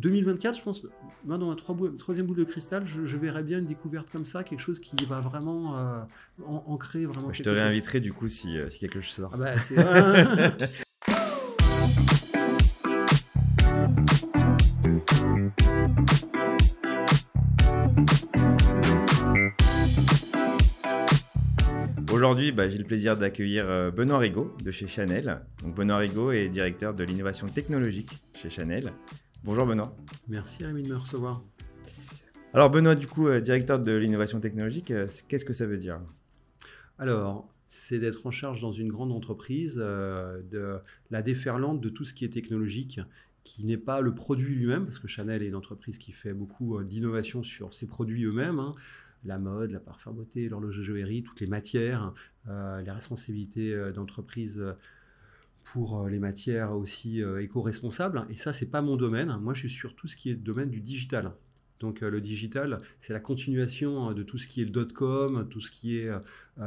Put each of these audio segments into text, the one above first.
2024, je pense, moi, dans ma troisième boule de cristal, je, verrais bien une découverte comme ça, quelque chose qui va vraiment euh, ancrer vraiment. Je te réinviterai du coup si, si quelque chose sort. Ah bah, Aujourd'hui, bah, j'ai le plaisir d'accueillir euh, Benoît Rigaud de chez Chanel. Donc, Benoît Rigaud est directeur de l'innovation technologique chez Chanel. Bonjour Benoît. Merci Rémi de me recevoir. Alors Benoît, du coup, euh, directeur de l'innovation technologique, euh, qu'est-ce que ça veut dire? Alors, c'est d'être en charge dans une grande entreprise de la déferlante de tout ce qui est technologique, qui n'est pas le produit lui-même, parce que Chanel est une entreprise qui fait beaucoup d'innovation sur ses produits eux-mêmes. Hein la mode, la parfum beauté, l'horlogerie, toutes les matières, euh, les responsabilités euh, d'entreprise euh, pour les matières aussi éco-responsables. Et ça, c'est pas mon domaine. Moi, je suis sur tout ce qui est le domaine du digital. Donc le digital, c'est la continuation de tout ce qui est le dot-com, tout ce qui est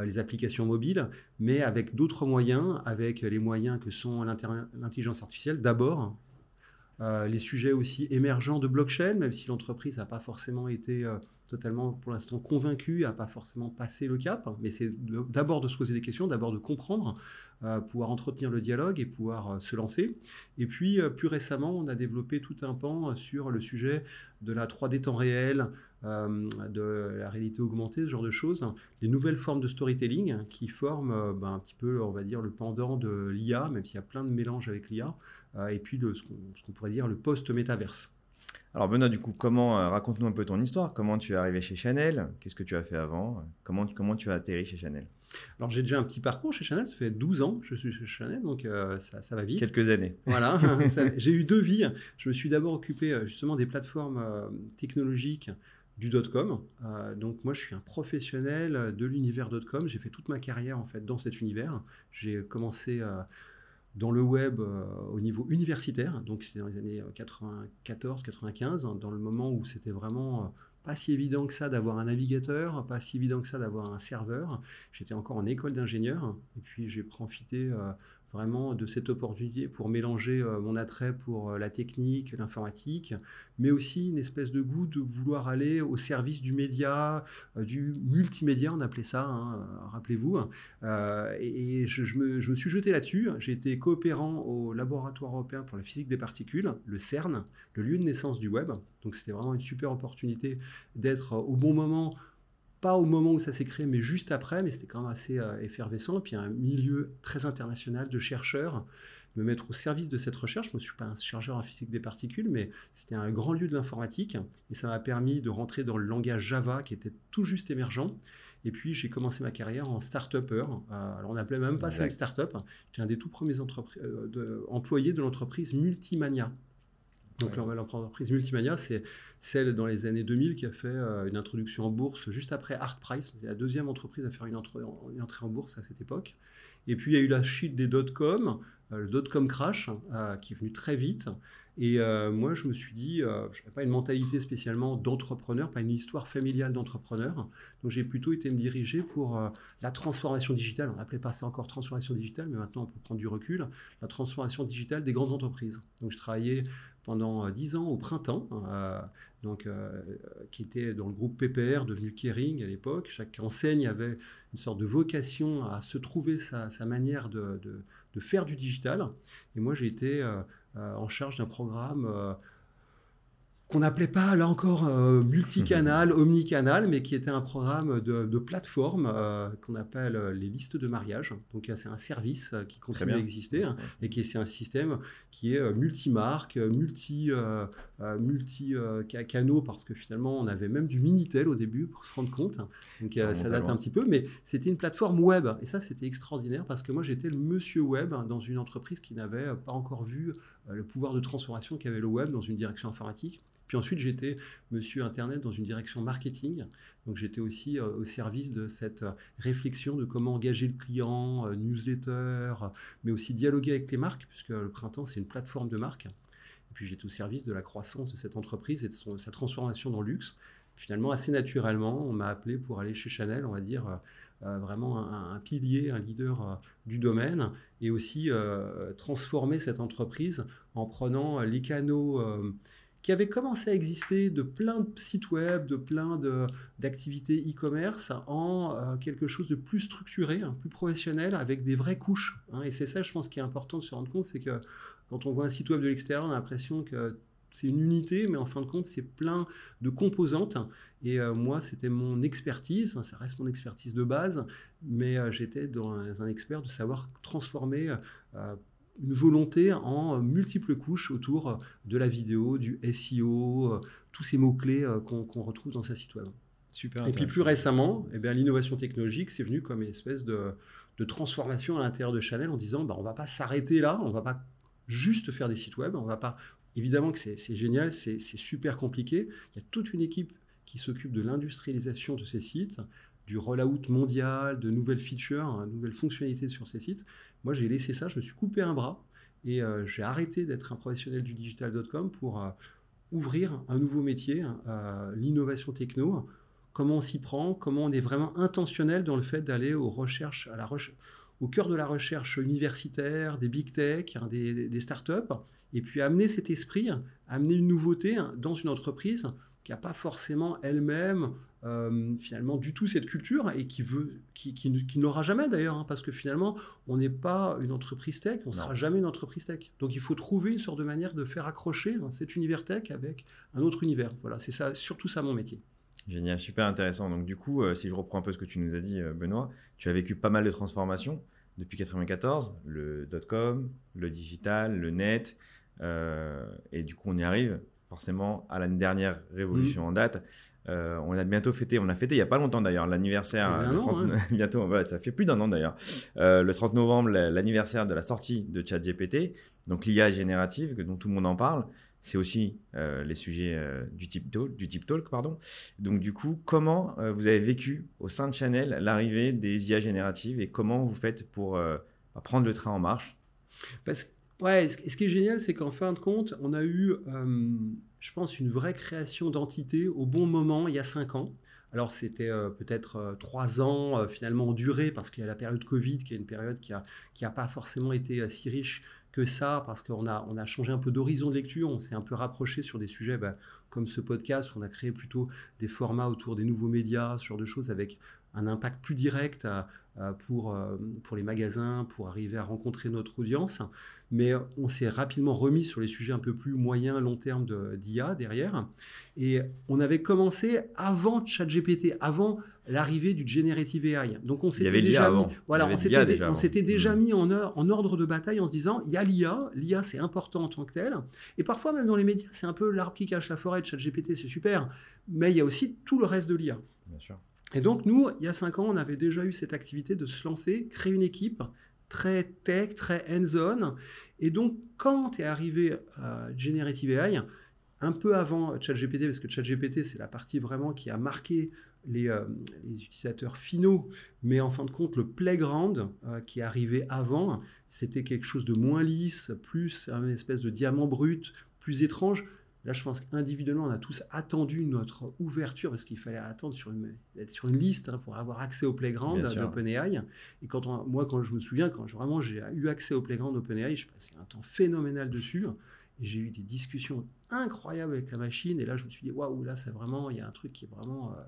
les applications mobiles, mais avec d'autres moyens, avec les moyens que sont l'intelligence artificielle d'abord, les sujets aussi émergents de blockchain, même si l'entreprise n'a pas forcément été totalement pour l'instant convaincu, à pas forcément passer le cap, mais c'est d'abord de se poser des questions, d'abord de comprendre, euh, pouvoir entretenir le dialogue et pouvoir euh, se lancer. Et puis, euh, plus récemment, on a développé tout un pan sur le sujet de la 3D temps réel, de la réalité augmentée, ce genre de choses, les nouvelles formes de storytelling qui forment ben, un petit peu, on va dire, le pendant de l'IA, même s'il y a plein de mélanges avec l'IA, et puis de, ce qu'on pourrait dire le post-métaverse. Alors Benoît, du coup, comment euh, raconte-nous un peu ton histoire Comment tu es arrivé chez Chanel? Qu'est-ce que tu as fait avant? Comment, comment tu as atterri chez Chanel? Alors j'ai déjà un petit parcours chez Chanel, ça fait 12 ans que je suis chez Chanel, donc euh, ça, va vite. Quelques années. Voilà, j'ai eu deux vies. Je me suis d'abord occupé euh, justement des plateformes technologiques du dot-com. donc moi je suis un professionnel de l'univers dot-com. J'ai fait toute ma carrière en fait dans cet univers. J'ai commencé dans le web euh, au niveau universitaire, donc c'était dans les années 94-95, hein, dans le moment où c'était vraiment euh, pas si évident que ça d'avoir un navigateur, pas si évident que ça d'avoir un serveur. J'étais encore en école d'ingénieur, et puis j'ai profité euh, vraiment de cette opportunité pour mélanger euh, mon attrait pour euh, la technique, l'informatique, mais aussi une espèce de goût de vouloir aller au service du média, euh, du multimédia, on appelait ça, hein, rappelez-vous. et je, me, je, me, suis jeté là-dessus. J'ai été coopérant au Laboratoire européen pour la physique des particules, le CERN, le lieu de naissance du web. Donc c'était vraiment une super opportunité d'être au bon moment pas au moment où ça s'est créé, mais juste après, mais c'était quand même assez euh, effervescent. Et puis un milieu très international de chercheurs, me mettre au service de cette recherche. Moi, je ne suis pas un chercheur en physique des particules, mais c'était un grand lieu de l'informatique. Et ça m'a permis de rentrer dans le langage Java qui était tout juste émergent. Et puis, j'ai commencé ma carrière en start-upper. Euh, alors, on n'appelait même pas ça une start-up. J'étais un des tout premiers euh, employés de l'entreprise Multimania. Donc l'entreprise Multimania, c'est celle dans les années 2000 qui a fait euh, une introduction en bourse juste après Art Price. La deuxième entreprise à faire une, entrée en bourse à cette époque. Et puis il y a eu la chute des dot-com, euh, le dot-com crash, euh, qui est venu très vite. Et moi, je me suis dit, je n'avais pas une mentalité spécialement d'entrepreneur, pas une histoire familiale d'entrepreneur. Donc j'ai plutôt été me diriger pour la transformation digitale. On n'appelait pas ça encore transformation digitale, mais maintenant on peut prendre du recul. La transformation digitale des grandes entreprises. Donc je travaillais pendant 10 ans au printemps donc, euh, qui était dans le groupe PPR devenu Kering à l'époque. Chaque enseigne avait une sorte de vocation à se trouver sa, manière de, faire du digital. Et moi, j'ai été euh, euh, en charge d'un programme qu'on n'appelait pas là encore euh, multicanal, omnicanal, mais qui était un programme de, plateforme euh, qu'on appelle euh, les listes de mariage. Donc c'est un service qui continue à exister hein, et qui est un système qui est multimarque, multi, multi canaux parce que finalement on avait même du minitel au début pour se rendre compte. Donc ça date un petit peu, mais c'était une plateforme web et ça c'était extraordinaire parce que moi j'étais le monsieur web dans une entreprise qui n'avait pas encore vu le pouvoir de transformation qu'avait le web dans une direction informatique. Puis ensuite, j'étais monsieur Internet dans une direction marketing. Donc j'étais aussi euh, au service de cette euh, réflexion de comment engager le client, euh, newsletter, mais aussi dialoguer avec les marques, puisque le printemps, c'est une plateforme de marque. Puis j'étais au service de la croissance de cette entreprise et de sa transformation dans le luxe. Finalement, assez naturellement, on m'a appelé pour aller chez Chanel, on va dire, vraiment un, pilier, un leader du domaine, et aussi transformer cette entreprise en prenant les canaux qui avait commencé à exister de plein de sites web, de plein d'activités e-commerce en euh, quelque chose de plus structuré, hein, plus professionnel, avec des vraies couches. Hein. Et c'est ça, je pense, qui est important de se rendre compte, c'est que quand on voit un site web de l'extérieur, on a l'impression que c'est une unité, mais en fin de compte, c'est plein de composantes. Et euh, moi, c'était mon expertise, ça reste mon expertise de base, mais euh, j'étais dans un expert de savoir transformer euh, une volonté en multiples couches autour de la vidéo, du SEO, tous ces mots-clés qu'on retrouve dans sa site web. Super. Et puis plus récemment, eh l'innovation technologique, c'est venu comme une espèce de, transformation à l'intérieur de Chanel en disant bah, on ne va pas s'arrêter là, on ne va pas juste faire des sites web, on va pas Évidemment que c'est génial, c'est super compliqué. Il y a toute une équipe qui s'occupe de l'industrialisation de ces sites, du rollout mondial, de nouvelles features, de hein, nouvelles fonctionnalités sur ces sites. Moi, j'ai laissé ça, je me suis coupé un bras et euh, j'ai arrêté d'être un professionnel du digital.com pour euh, ouvrir un nouveau métier, hein, euh, l'innovation techno. Comment on s'y prend, comment on est vraiment intentionnel dans le fait d'aller aux recherches, à la au cœur de la recherche universitaire, des big tech, hein, des, des startups, et puis amener cet esprit, amener une nouveauté dans une entreprise qui n'a pas forcément elle-même euh, finalement du tout cette culture et qui veut, qui, qui, n'aura jamais d'ailleurs, hein, parce que finalement on n'est pas une entreprise tech, on ne sera jamais une entreprise tech. Donc il faut trouver une sorte de manière de faire accrocher hein, cet univers tech avec un autre univers. Voilà, c'est ça, surtout ça mon métier. Génial, super intéressant. Donc du coup, euh, si je reprends un peu ce que tu nous as dit, euh, Benoît, tu as vécu pas mal de transformations depuis 1994, le dot-com, le digital, le net, euh, et du coup, on y arrive forcément à la dernière révolution mm. en date. Euh, on a bientôt fêté, on a fêté il n'y a pas longtemps d'ailleurs, l'anniversaire. bientôt, ça fait plus d'un an d'ailleurs. Euh, le 30 novembre, l'anniversaire de la sortie de ChatGPT, donc l'IA générative, dont tout le monde en parle. C'est aussi les sujets du, type talk, du talk. Pardon. Donc, du coup, comment vous avez vécu au sein de Chanel l'arrivée des IA génératives et comment vous faites pour prendre le train en marche? Parce Ouais, ce qui est génial, c'est qu'en fin de compte, on a eu, euh, je pense, une vraie création d'entité au bon moment, il y a cinq ans. Alors, c'était euh, peut-être euh, trois ans finalement en durée, parce qu'il y a la période Covid, qui est une période qui n'a qui pas forcément été si riche que ça, parce qu'on a, on a changé un peu d'horizon de lecture, on s'est un peu rapproché sur des sujets bah, comme ce podcast, on a créé plutôt des formats autour des nouveaux médias, ce genre de choses, avec un impact plus direct pour, pour les magasins, pour arriver à rencontrer notre audience mais on s'est rapidement remis sur les sujets un peu plus moyen, long terme d'IA derrière. Et on avait commencé avant ChatGPT, avant l'arrivée du generative AI. Donc on s'était déjà mis, voilà, on s'était, on s'était déjà mis en, en, ordre de bataille en se disant il y a l'IA, l'IA c'est important en tant que tel. Et parfois même dans les médias c'est un peu l'arbre qui cache la forêt. ChatGPT c'est super, mais il y a aussi tout le reste de l'IA. Et donc nous, il y a cinq ans, on avait déjà eu cette activité de se lancer, créer une équipe très tech, très hands-on, et donc, quand est arrivé à Generative AI, un peu avant ChatGPT, parce que ChatGPT, c'est la partie vraiment qui a marqué les, euh, utilisateurs finaux, mais en fin de compte, le playground euh, qui est arrivé avant, c'était quelque chose de moins lisse, plus une espèce de diamant brut, plus étrange. Là, je pense qu'individuellement, on a tous attendu notre ouverture parce qu'il fallait attendre sur une, être sur une liste hein, pour avoir accès au playground d'OpenAI. Et quand moi, quand je me souviens, quand vraiment j'ai eu accès au playground d'OpenAI, je passais un temps phénoménal dessus. Et j'ai eu des discussions incroyables avec la machine. Et là, je me suis dit, waouh, là, c'est vraiment, il y a un truc qui est vraiment. Euh,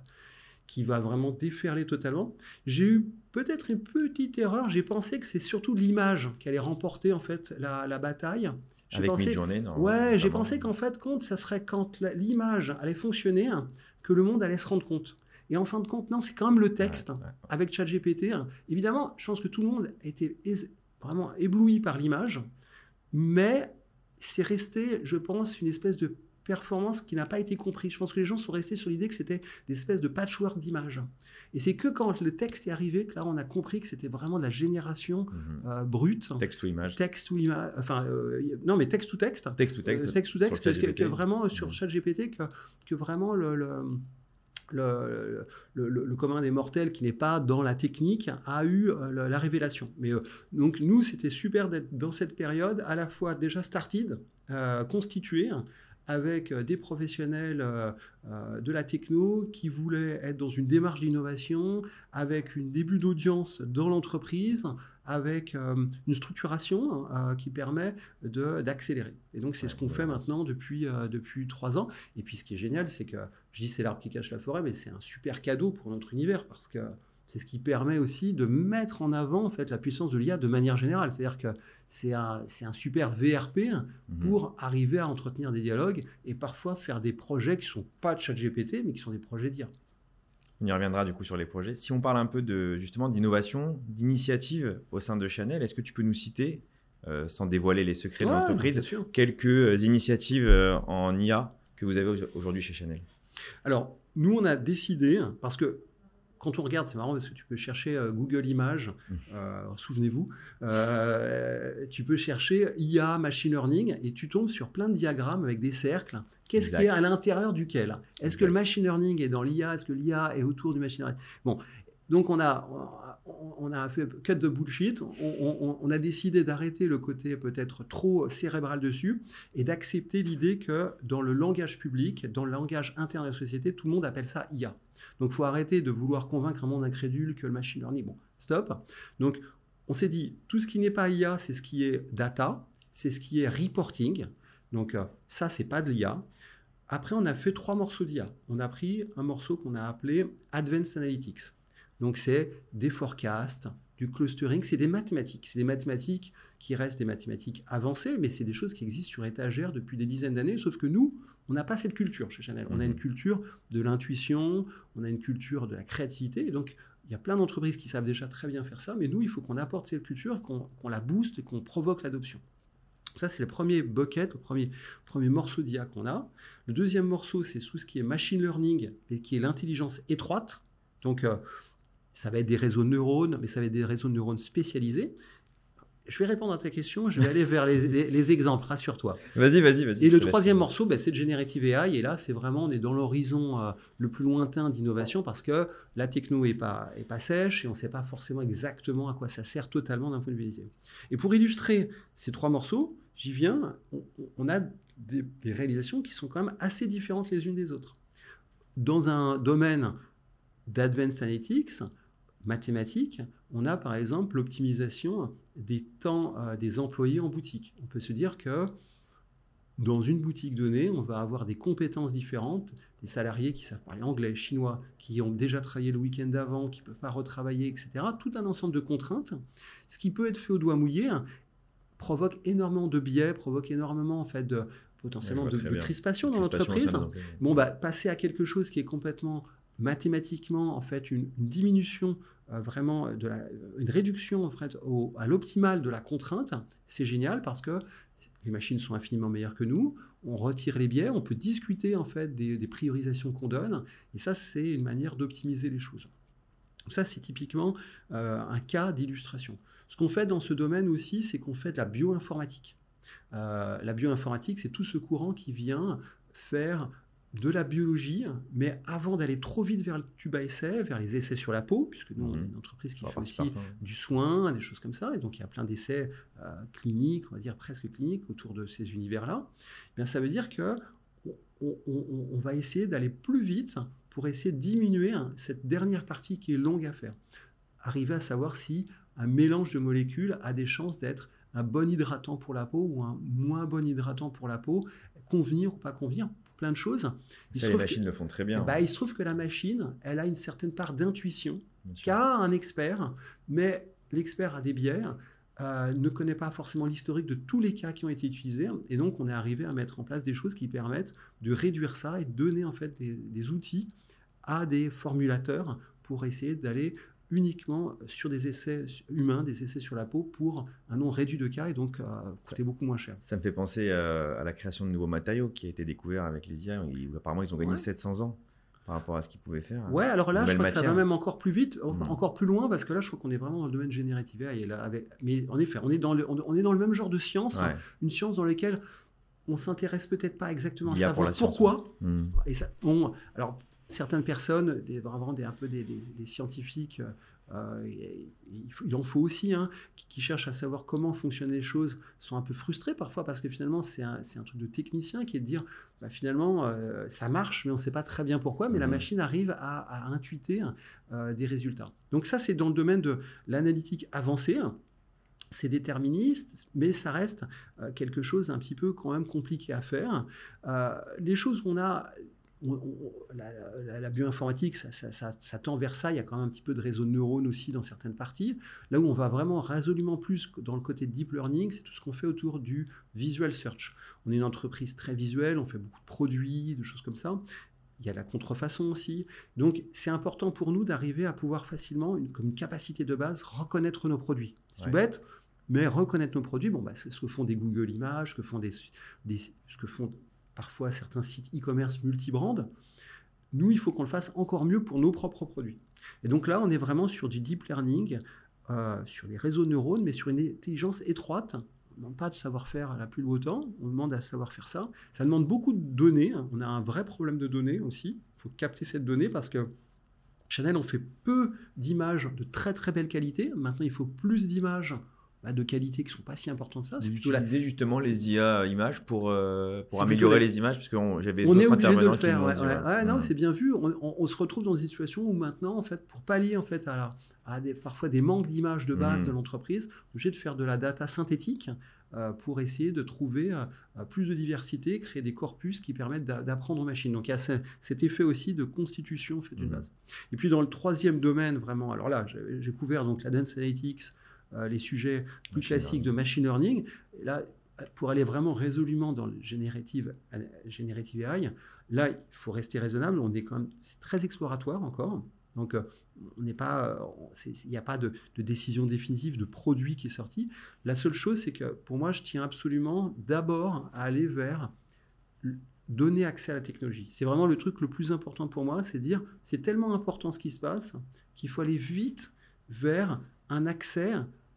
qui va vraiment déferler totalement. J'ai eu peut-être une petite erreur. J'ai pensé que c'est surtout l'image qui allait remporter en fait la, la bataille. Avec pensé, Ouais, j'ai pensé qu'en fait, compte, ça serait quand l'image allait fonctionner que le monde allait se rendre compte. Et en fin de compte, non, c'est quand même le texte avec ChatGPT. Évidemment, je pense que tout le monde était vraiment ébloui par l'image, mais c'est resté, je pense, une espèce de performance qui n'a pas été comprise. Je pense que les gens sont restés sur l'idée que c'était des espèces de patchwork d'images. Et c'est que quand le texte est arrivé que là, on a compris que c'était vraiment de la génération mhm. euh, brute. Texte ou image. Texte ou image. Enfin, euh, non, mais texte ou texte. Texte ou texte. Euh, texte ou texte. Parce que, vraiment, sur mhm. ChatGPT, que, que vraiment le, le le, le, commun des mortels qui n'est pas dans la technique a eu la, révélation. Mais donc nous, c'était super d'être dans cette période à la fois déjà started, constitué, avec des professionnels de la techno qui voulaient être dans une démarche d'innovation, avec un début d'audience dans l'entreprise, avec une structuration qui permet d'accélérer. Et donc, c'est ce qu'on fait maintenant depuis, depuis trois ans. Et puis, ce qui est génial, c'est que, je dis c'est l'arbre qui cache la forêt, mais c'est un super cadeau pour notre univers parce que c'est ce qui permet aussi de mettre en avant en fait, la puissance de l'IA de manière générale. C'est-à-dire que c'est un, un, super VRP mhm. pour arriver à entretenir des dialogues et parfois faire des projets qui ne sont pas de chat GPT, mais qui sont des projets d'IA. On y reviendra du coup sur les projets. Si on parle un peu de justement d'innovation, d'initiative au sein de Chanel, est-ce que tu peux nous citer, euh, sans dévoiler les secrets de l'entreprise, quelques euh, initiatives euh, en IA que vous avez aujourd'hui chez Chanel? Alors, nous, on a décidé, parce que quand on regarde, c'est marrant parce que tu peux chercher euh, Google Images, euh, souvenez-vous, euh, tu peux chercher IA, machine learning, et tu tombes sur plein de diagrammes avec des cercles. Qu'est-ce qui est à l'intérieur duquel? Est-ce que le machine learning est dans l'IA Est-ce que l'IA est autour du machine learning? Bon, donc on a, on a fait cut de bullshit, on, on a décidé d'arrêter le côté peut-être trop cérébral dessus et d'accepter l'idée que dans le langage public, dans le langage interne de la société, tout le monde appelle ça IA. Donc, il faut arrêter de vouloir convaincre un monde incrédule que le machine learning. Bon, stop. Donc, on s'est dit, tout ce qui n'est pas IA, c'est ce qui est data, c'est ce qui est reporting. Donc, euh, ça, c'est pas de l'IA. Après, on a fait trois morceaux d'IA. On a pris un morceau qu'on a appelé Advanced Analytics. Donc, c'est des forecasts, du clustering, c'est des mathématiques. C'est des mathématiques qui restent des mathématiques avancées, mais c'est des choses qui existent sur étagère depuis des dizaines d'années, sauf que nous, on n'a pas cette culture chez Chanel. On a une mhm. culture de l'intuition, on a une culture de la créativité. Et donc, il y a plein d'entreprises qui savent déjà très bien faire ça, mais nous, il faut qu'on apporte cette culture, qu'on la booste et qu'on provoque l'adoption. Ça, c'est le premier bucket, le premier, premier morceau d'IA qu'on a. Le deuxième morceau, c'est tout ce qui est machine learning et qui est l'intelligence étroite. Donc, euh, ça va être des réseaux de neurones, mais ça va être des réseaux de neurones spécialisés je vais répondre à ta question, je vais aller vers les, exemples, rassure-toi. Vas-y, vas-y, vas-y. Et le troisième morceau, ben, c'est de Generative AI. Et là, c'est vraiment, on est dans l'horizon euh, le plus lointain d'innovation parce que la techno n'est pas, est pas sèche et on ne sait pas forcément exactement à quoi ça sert totalement d'un point de vue Et pour illustrer ces trois morceaux, j'y viens, on, a des, des, réalisations qui sont quand même assez différentes les unes des autres. Dans un domaine d'advanced analytics, mathématiques, on a par exemple l'optimisation des temps euh, des employés en boutique. On peut se dire que dans une boutique donnée, on va avoir des compétences différentes, des salariés qui savent parler anglais, chinois, qui ont déjà travaillé le week-end d'avant, qui ne peuvent pas retravailler, etc. Tout un ensemble de contraintes. Ce qui peut être fait au doigt mouillé hein, provoque énormément de biais, provoque énormément en fait de potentiellement de, crispation dans l'entreprise. Bon, bah, passer à quelque chose qui est complètement mathématiquement en fait une diminution euh, vraiment de la, une réduction en fait, à l'optimal de la contrainte, c'est génial parce que les machines sont infiniment meilleures que nous, on retire les biais, on peut discuter en fait des, priorisations qu'on donne, et ça c'est une manière d'optimiser les choses. Ça c'est typiquement euh, un cas d'illustration. Ce qu'on fait dans ce domaine aussi, c'est qu'on fait de la bioinformatique. Euh, la bioinformatique, c'est tout ce courant qui vient faire de la biologie, mais avant d'aller trop vite vers le tube à essai, vers les essais sur la peau, puisque nous, on est mhm. une entreprise qui fait aussi du soin, des choses comme ça, et donc il y a plein d'essais euh, cliniques, on va dire presque cliniques, autour de ces univers-là, eh bien ça veut dire que on, va essayer d'aller plus vite pour essayer de diminuer hein, cette dernière partie qui est longue à faire. Arriver à savoir si un mélange de molécules a des chances d'être un bon hydratant pour la peau ou un moins bon hydratant pour la peau, convenir ou pas convenir plein de choses. ça, les machines le font très bien. Bah, il se trouve que la machine, elle a une certaine part d'intuition qu'a un expert, mais l'expert a des biais, euh, ne connaît pas forcément l'historique de tous les cas qui ont été utilisés, et donc on est arrivé à mettre en place des choses qui permettent de réduire ça et de donner en fait des outils à des formulateurs pour essayer d'aller uniquement sur des essais humains, des essais sur la peau pour un nombre réduit de cas et donc euh, coûter beaucoup moins cher. Ça me fait penser euh, à la création de nouveaux matériaux qui a été découvert avec les IA. apparemment, ils ont gagné 700 ans par rapport à ce qu'ils pouvaient faire. Ouais, alors là, je crois que ça va même encore plus vite, hmm. encore plus loin, parce que là, je crois qu'on est vraiment dans le domaine génératif avec... Mais en effet, on est, dans le, on est dans le même genre de science, une science dans laquelle on s'intéresse peut-être pas exactement à savoir pourquoi. Et ça, bon, alors certaines personnes, des, vraiment des, un peu des, scientifiques euh, il, en faut aussi, hein, qui, cherchent à savoir comment fonctionnent les choses, sont un peu frustrés parfois parce que finalement c'est un, un, truc de technicien qui est de dire bah, finalement euh, ça marche mais on ne sait pas très bien pourquoi, mais la mmh. machine arrive à, à intuiter euh, des résultats. Donc ça c'est dans le domaine de l'analytique avancée c'est déterministe, mais ça reste quelque chose un petit peu quand même compliqué à faire. les choses qu'on a la, bioinformatique, ça, tend vers ça. Il y a quand même un petit peu de réseau de neurones aussi dans certaines parties. Là où on va vraiment résolument plus dans le côté deep learning, c'est tout ce qu'on fait autour du visual search. On est une entreprise très visuelle, on fait beaucoup de produits, de choses comme ça. Il y a la contrefaçon aussi. Donc, c'est important pour nous d'arriver à pouvoir facilement, comme une capacité de base, reconnaître nos produits. C'est tout bête, mais reconnaître nos produits, bon, bah, c'est ce que font des Google Images, ce que font, des, ce que font parfois certains sites e-commerce multibrand, nous, il faut qu'on le fasse encore mieux pour nos propres produits. Et donc là, on est vraiment sur du deep learning, euh, sur les réseaux de neurones, mais sur une intelligence étroite. On ne demande pas de savoir-faire à la plus haut temps, on demande à savoir faire ça. Ça demande beaucoup de données. Hein. On a un vrai problème de données aussi. Il faut capter cette donnée parce que Chanel, on fait peu d'images de très très belle qualité. Maintenant, il faut plus d'images de qualité qui sont pas si importantes ça. C'est plutôt utiliser justement les IA images pour, euh, pour améliorer les images, parce que j'avais on est obligé de le faire. Ouais, non, c'est bien vu. On, se retrouve dans une situation où maintenant, en fait, pour pallier en fait à, la, à des, parfois des manques d'images de base mmh. de l'entreprise, on est obligé de faire de la data synthétique euh, pour essayer de trouver euh, plus de diversité, créer des corpus qui permettent d'apprendre aux machines. Donc il y a cet effet aussi de constitution fait d'une mmh. base. Et puis dans le troisième domaine vraiment, alors là j'ai couvert donc la dance analytics, les sujets plus classiques de machine learning. là, pour aller vraiment résolument dans le générative, générative AI, là, il faut rester raisonnable. On est quand même, c'est très exploratoire encore. Donc, euh, on n'est pas, il n'y a pas de, décision définitive de produit qui est sorti. La seule chose, c'est que pour moi, je tiens absolument d'abord à aller vers donner accès à la technologie. C'est vraiment le truc le plus important pour moi, c'est dire, c'est tellement important ce qui se passe qu'il faut aller vite vers un accès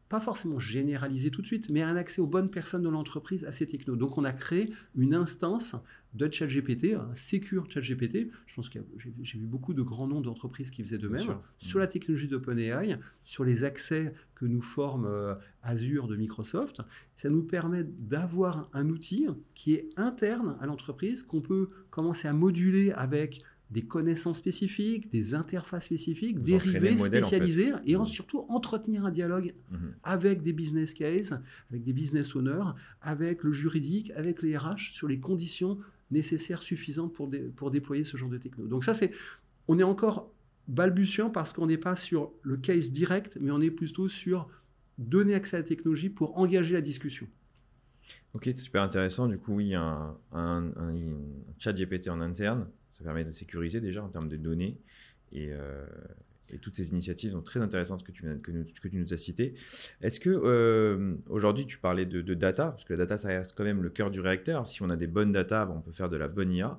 pas forcément généralisé tout de suite, mais un accès aux bonnes personnes de l'entreprise à ces technos. Donc on a créé une instance de ChatGPT, un secure ChatGPT. Je pense que j'ai vu beaucoup de grands noms d'entreprises qui faisaient de même sur la technologie d'OpenAI, sur les accès que nous forme euh, Azure de Microsoft. Ça nous permet d'avoir un outil qui est interne à l'entreprise, qu'on peut commencer à moduler avec des connaissances spécifiques, des interfaces spécifiques, dérivées, spécialisées, et mmh. surtout entretenir un dialogue mmh. avec des business cases, avec des business owners, avec le juridique, avec les RH sur les conditions nécessaires, suffisantes pour, pour déployer ce genre de techno. Donc ça, c'est, on est encore balbutiant parce qu'on n'est pas sur le case direct, mais on est plutôt sur donner accès à la technologie pour engager la discussion. Ok, c'est super intéressant. Du coup, oui, un, un chat GPT en interne ça permet de sécuriser déjà en termes de données. Et, euh, et toutes ces initiatives sont très intéressantes que tu, que, nous, que tu nous as citées. Est-ce que euh, aujourd'hui tu parlais de, data, parce que la data ça reste quand même le cœur du réacteur. Si on a des bonnes data, on peut faire de la bonne IA.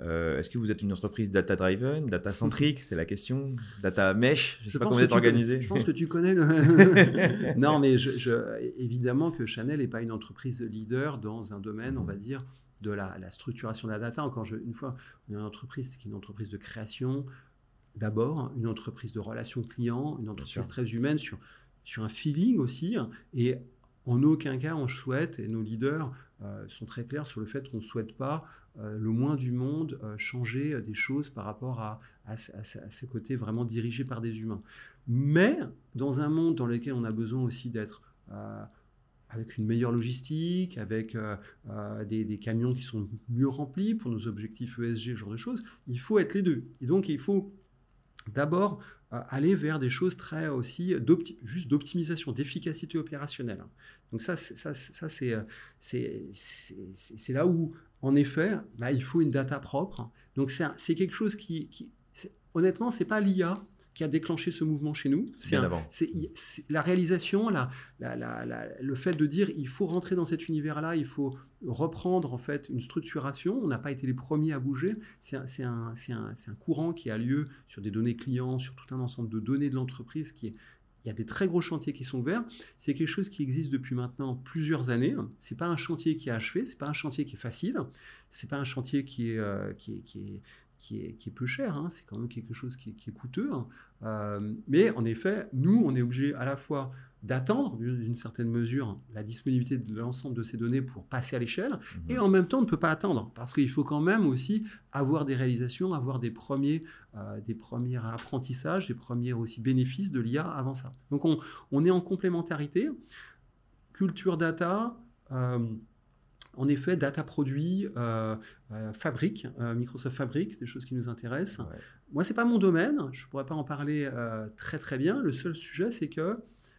Euh, est-ce que vous êtes une entreprise data driven, data centrique, c'est la question, data mesh, je ne sais pas comment vous êtes organisé. Je pense que tu connais le. non, mais je, évidemment que Chanel n'est pas une entreprise leader dans un domaine, on va dire, de la, structuration de la data. Encore une fois, on est une entreprise qui est une entreprise de création, d'abord, une entreprise de relations clients, une entreprise très humaine sur, sur un feeling aussi. Et en aucun cas, on souhaite, et nos leaders euh, sont très clairs sur le fait qu'on ne souhaite pas euh, le moins du monde euh, changer des choses par rapport à, à, ces côtés vraiment dirigés par des humains. Mais dans un monde dans lequel on a besoin aussi d'être avec une meilleure logistique, avec euh, euh, des, camions qui sont mieux remplis pour nos objectifs ESG, ce genre de choses, il faut être les deux. Et donc, il faut d'abord euh, aller vers des choses très aussi juste d'optimisation, d'efficacité opérationnelle. Donc ça, ça, ça c'est, là où, en effet, bah, il faut une data propre. Donc c'est, quelque chose qui, qui honnêtement, c'est pas l'IA qui a déclenché ce mouvement chez nous. C'est la réalisation, la, le fait de dire il faut rentrer dans cet univers-là, il faut reprendre en fait une structuration. On n'a pas été les premiers à bouger. C'est un, un, un, courant qui a lieu sur des données clients, sur tout un ensemble de données de l'entreprise qui est il y a des très gros chantiers qui sont ouverts. C'est quelque chose qui existe depuis maintenant plusieurs années. C'est pas un chantier qui est achevé, c'est pas un chantier qui est facile, c'est pas un chantier qui est, euh, qui est, qui est qui est, qui est peu cher, hein. c'est quand même quelque chose qui est, coûteux. Hein. Euh, mais en effet, nous, on est obligé à la fois d'attendre d'une certaine mesure la disponibilité de l'ensemble de ces données pour passer à l'échelle, mhm. et en même temps on ne peut pas attendre, parce qu'il faut quand même aussi avoir des réalisations, avoir des premiers, euh, des premiers apprentissages, des premiers aussi bénéfices de l'IA avant ça. Donc on, on, est en complémentarité, culture data, euh, en effet, data produit, euh, euh, fabrique, euh, Microsoft fabrique, des choses qui nous intéressent. Moi, c'est pas mon domaine, je pourrais pas en parler très très bien. Le seul sujet, c'est que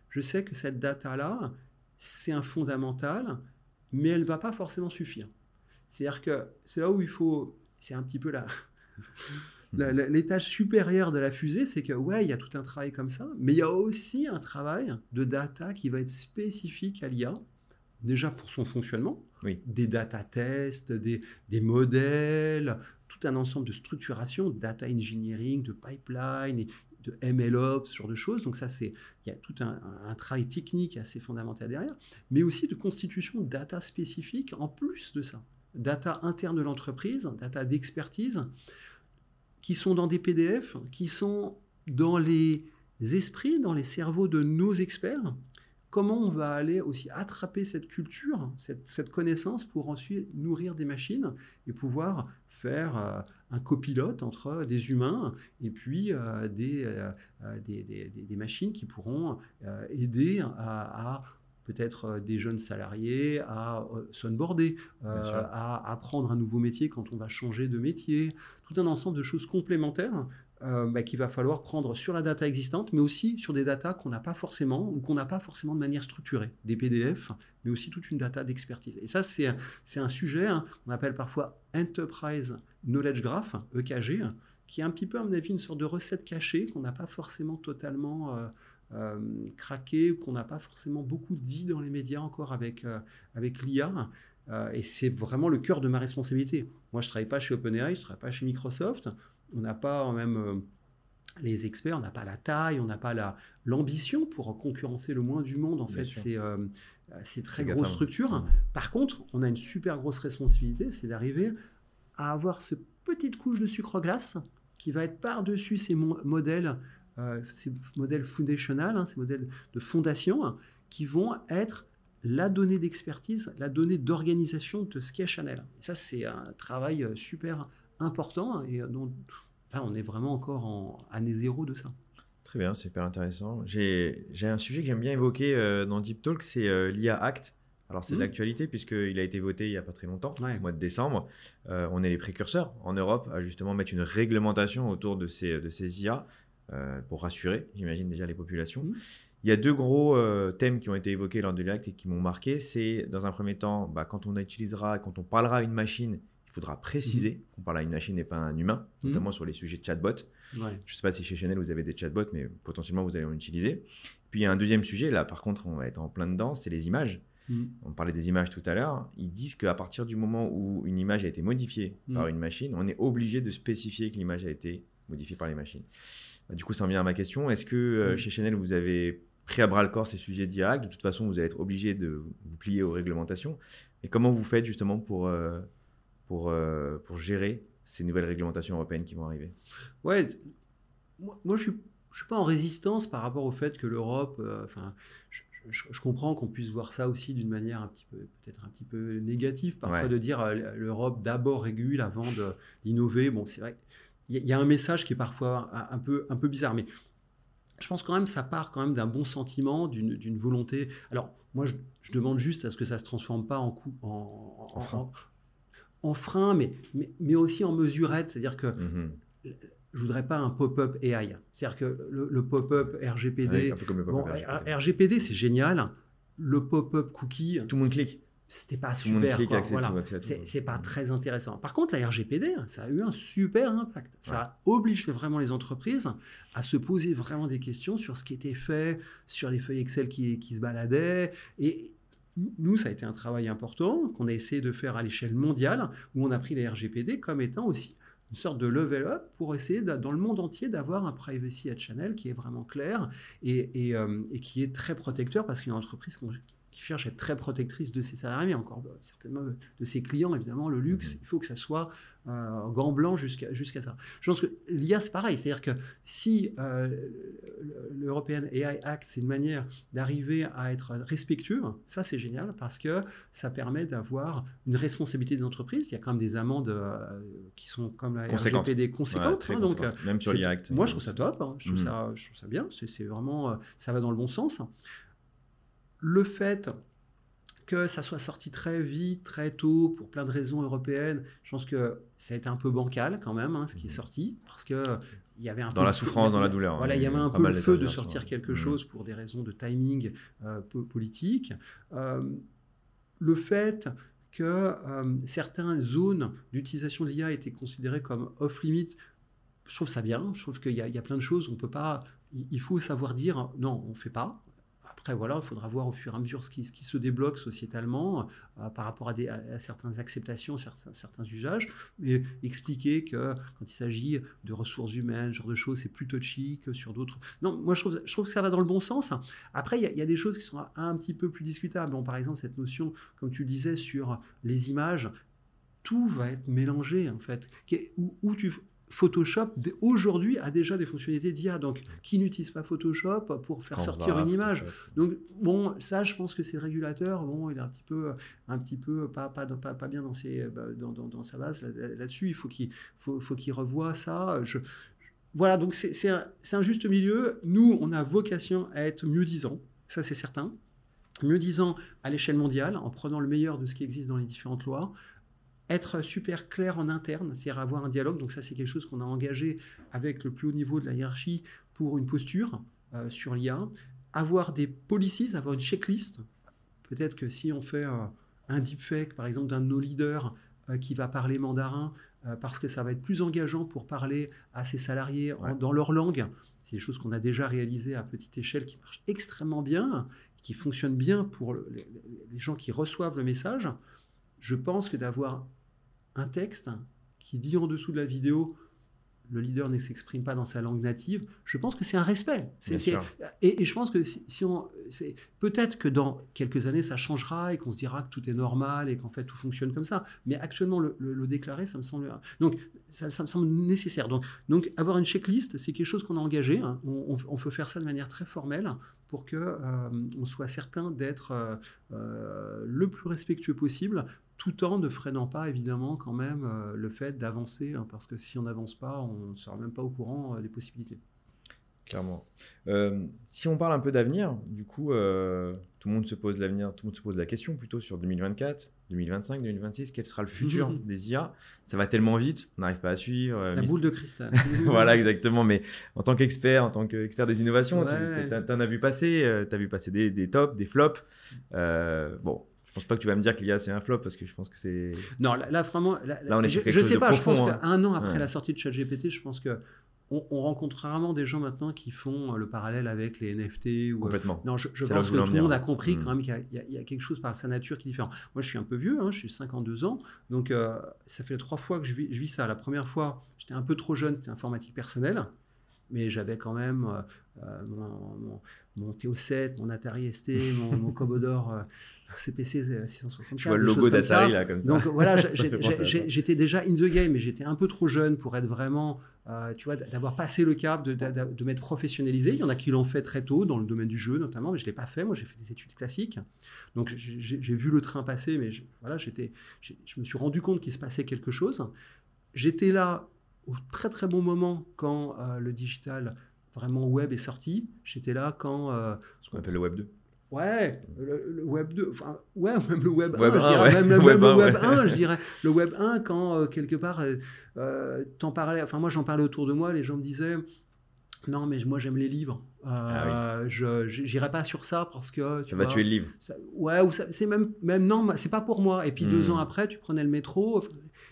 je sais que cette data-là, c'est un fondamental, mais elle va pas forcément suffire. C'est-à-dire que c'est là où il faut, c'est un petit peu la, l'étage supérieur de la fusée, c'est que ouais, il y a tout un travail comme ça, mais il y a aussi un travail de data qui va être spécifique à l'IA déjà pour son fonctionnement, des data tests, des, modèles, tout un ensemble de structuration, data engineering, de pipeline, de MLOps, ce genre de choses. Donc ça, c'est il y a tout un, travail technique assez fondamental derrière, mais aussi de constitution de data spécifique en plus de ça. Data interne de l'entreprise, data d'expertise, qui sont dans des PDF, qui sont dans les esprits, dans les cerveaux de nos experts, comment on va aller aussi attraper cette culture, cette, connaissance pour ensuite nourrir des machines et pouvoir faire euh, un copilote entre des humains et puis euh, euh, des, des, machines qui pourront aider à, peut-être des jeunes salariés à s'onboarder, à apprendre un nouveau métier quand on va changer de métier, tout un ensemble de choses complémentaires euh, bah, qu'il va falloir prendre sur la data existante, mais aussi sur des data qu'on n'a pas forcément ou qu'on n'a pas forcément de manière structurée, des PDF, mais aussi toute une data d'expertise. Et ça, c'est un sujet hein, qu'on appelle parfois Enterprise Knowledge Graph, EKG, qui est un petit peu, à mon avis, une sorte de recette cachée qu'on n'a pas forcément totalement euh, euh, craqué, qu'on n'a pas forcément beaucoup dit dans les médias encore avec, avec l'IA. et c'est vraiment le cœur de ma responsabilité. Moi, je ne travaille pas chez OpenAI, je ne travaille pas chez Microsoft on n'a pas même euh, les experts, on n'a pas la taille, on n'a pas l'ambition pour concurrencer le moins du monde en fait ces, euh, ces très grosses structures. Par contre, on a une super grosse responsabilité, c'est d'arriver à avoir cette petite couche de sucre glace qui va être par-dessus ces modèles, euh, ces modèles foundational, hein, ces modèles de fondation, qui vont être la donnée d'expertise, la donnée d'organisation de ce qu'est Chanel. Et ça, c'est un travail super important et dont là, on est vraiment encore en année zéro de ça. Très bien, c'est hyper intéressant. J'ai un sujet que j'aime bien évoquer euh, dans Deep Talk, c'est euh, l'IA Act. Alors c'est de mmh. l'actualité puisqu'il a été voté il n'y a pas très longtemps, au mois de décembre. Euh, on est les précurseurs en Europe à justement mettre une réglementation autour de ces, de ces IA pour rassurer, j'imagine déjà les populations. Mmh. Il y a deux gros thèmes qui ont été évoqués lors de l'Acte et qui m'ont marqué. C'est dans un premier temps, bah, quand on utilisera, quand on parlera à une machine il faudra préciser mhm. qu'on parle à une machine et pas à un humain, mhm. notamment sur les sujets de chatbot. Je ne sais pas si chez Chanel vous avez des chatbots, mais potentiellement vous allez en utiliser. Puis il y a un deuxième sujet, là par contre on va être en plein dedans, c'est les images. Mhm. On parlait des images tout à l'heure. Ils disent qu'à partir du moment où une image a été modifiée par une machine, on est obligé de spécifier que l'image a été modifiée par les machines. Bah, du coup, ça en vient à ma question. Est-ce que euh, chez Chanel, vous avez pris à bras le corps ces sujets d'IAC De toute façon, vous allez être obligé de vous plier aux réglementations. Et comment vous faites justement pour euh, pour, euh, pour gérer ces nouvelles réglementations européennes qui vont arriver Ouais, moi, je ne suis, je suis pas en résistance par rapport au fait que l'Europe, euh, enfin, je, comprends qu'on puisse voir ça aussi d'une manière un petit peu, peut-être un petit peu négative, parfois de dire euh, l'Europe d'abord régule avant d'innover. Bon, c'est vrai, il y, a un message qui est parfois un, peu, un peu bizarre, mais je pense quand même ça part quand même d'un bon sentiment, d'une volonté. Alors, moi, je, demande juste à ce que ça ne se transforme pas en, coup, en, en, en frein, mais, mais, aussi en mesurette. C'est-à-dire que mhm. je voudrais pas un pop-up AI. C'est-à-dire que le, pop-up RGPD, RGPD, c'est génial. Le pop-up cookie, tout le monde clique. C'était pas super. Voilà. C'est pas très intéressant. Par contre, la RGPD, ça a eu un super impact. Ça oblige vraiment les entreprises à se poser vraiment des questions sur ce qui était fait, sur les feuilles Excel qui, qui se baladaient. Et, nous, ça a été un travail important qu'on a essayé de faire à l'échelle mondiale, où on a pris les RGPD comme étant aussi une sorte de level up pour essayer, dans le monde entier, d'avoir un privacy at channel qui est vraiment clair et, euh, et, qui est très protecteur parce qu'une entreprise qui cherche à être très protectrice de ses salariés, encore certainement de ses clients, évidemment, le luxe. Mmh. Il faut que ça soit euh, gants blancs jusqu'à jusqu'à ça. Je pense que l'IA, c'est pareil. C'est-à-dire que si euh, l'European AI Act, c'est une manière d'arriver à être respectueux, ça, c'est génial parce que ça permet d'avoir une responsabilité des entreprises. Il y a quand même des amendes euh, qui sont comme la RGPD conséquentes. Hein, donc, Même sur l'IA Act. Moi, je trouve ça top. Hein. Je, trouve mm. ça, je trouve ça bien. C'est vraiment, ça va dans le bon sens. Le fait que ça soit sorti très vite, très tôt, pour plein de raisons européennes, je pense que ça a été un peu bancal quand même, hein, ce qui est mhm. sorti, parce que il y avait un dans la souffrance, dans la douleur. Voilà, il y avait un peu le feu de sortir quelque mhm. chose pour des raisons de timing euh, politique. Euh, le fait que euh, certaines zones d'utilisation de l'IA étaient considérées comme off-limit, je trouve ça bien. Je trouve qu'il y, y, a plein de choses, on peut pas. Il faut savoir dire non, on ne fait pas. Après, voilà, il faudra voir au fur et à mesure ce qui, se débloque sociétalement euh, par rapport à, des, certaines acceptations, certains, certains, usages, mais expliquer que quand il s'agit de ressources humaines, ce genre de choses, c'est plus touchy que sur d'autres. Non, moi je trouve, je trouve que ça va dans le bon sens. Après, il y, a des choses qui sont un, petit peu plus discutables. Bon, par exemple, cette notion, comme tu le disais, sur les images, tout va être mélangé en fait. Où, où tu, Photoshop aujourd'hui a déjà des fonctionnalités d'IA. Donc, qui n'utilise pas Photoshop pour faire sortir une image Donc, bon, ça, je pense que c'est le régulateur. Bon, il est un petit peu, un petit peu pas, pas, pas, bien dans, ses, bah, dans, dans, sa base là-dessus. il faut qu'il faut, faut qu'il revoie ça. Je, voilà, donc c'est un, un, juste milieu. Nous, on a vocation à être mieux disant, ça c'est certain. Mieux disant à l'échelle mondiale, en prenant le meilleur de ce qui existe dans les différentes lois, être super clair en interne, c'est-à-dire avoir un dialogue. Donc ça, c'est quelque chose qu'on a engagé avec le plus haut niveau de la hiérarchie pour une posture euh, sur l'IA. Avoir des policies, avoir une checklist. Peut-être que si on fait euh, un deepfake, par exemple, d'un de nos leaders euh, qui va parler mandarin, parce que ça va être plus engageant pour parler à ses salariés dans leur langue, c'est des choses qu'on a déjà réalisées à petite échelle qui marchent extrêmement bien, qui fonctionnent bien pour les gens qui reçoivent le message. Je pense que d'avoir un texte qui dit en dessous de la vidéo le leader ne s'exprime pas dans sa langue native, je pense que c'est un respect. et, je pense que si, on, peut-être que dans quelques années ça changera et qu'on se dira que tout est normal et qu'en fait tout fonctionne comme ça. Mais actuellement le, déclarer, ça me semble donc ça, me semble nécessaire. Donc, donc avoir une checklist, c'est quelque chose qu'on a engagé. Hein. On, on, peut faire ça de manière très formelle pour que euh, on soit certain d'être euh, euh, le plus respectueux possible tout en ne freinant pas évidemment quand même euh, le fait d'avancer, hein, parce que si on n'avance pas, on ne sera même pas au courant euh, des possibilités. Clairement. Euh, si on parle un peu d'avenir, du coup, tout le monde se pose l'avenir, tout le monde se pose la question plutôt sur 2024, 2025, 2026, quel sera le futur des IA Ça va tellement vite, on n'arrive pas à suivre. La boule de cristal. voilà, exactement. Mais en tant qu'expert, en tant qu'expert des innovations, tu en as vu passer, tu as vu passer des, des tops, des flops. bon, pense pas que tu vas me dire qu'il y a c'est un flop parce que je pense que c'est. Non, là, vraiment. Là, on est je, je sais pas. je pense hein. qu'un an après la sortie de ChatGPT, je pense que on, rencontre rarement des gens maintenant qui font euh, le parallèle avec les NFT. Ou, euh, Complètement. Non, je, pense que tout le monde a compris mm. quand même qu'il y, a quelque chose par sa nature qui est différent. Moi, je suis un peu vieux, hein, je suis 52 ans, donc euh, ça fait trois fois que je vis, je vis ça. La première fois, j'étais un peu trop jeune, c'était informatique personnelle, mais j'avais quand même mon, mon, TO7, mon Atari ST, mon, mon Commodore CPC 664. Tu vois le logo d'Atari là comme ça. Donc voilà, j'étais déjà in the game, mais j'étais un peu trop jeune pour être vraiment, euh, tu vois, d'avoir passé le cap, de, de, m'être professionnalisé. Il y en a qui l'ont fait très tôt dans le domaine du jeu notamment, mais je l'ai pas fait. Moi, j'ai fait des études classiques, donc j'ai vu le train passer, mais je, voilà, j'étais, je me suis rendu compte qu'il se passait quelque chose. J'étais là au très très bon moment quand euh, le digital vraiment web est sorti. J'étais là quand euh, ce qu'on appelle le web 2. Ouais, le, Web 2, enfin, ouais, même le Web, 1, je dirais, même, le Web 1, je dirais. Le Web 1, quand euh, quelque part, euh, euh, t'en parlais, enfin, moi j'en parlais autour de moi, les gens me disaient, non, mais moi j'aime les livres. Ah je n'irai pas sur ça parce que. ça va tuer le livre. ouais, ou c'est même, même, non, c'est pas pour moi. Et puis deux hmm. ans après, tu prenais le métro,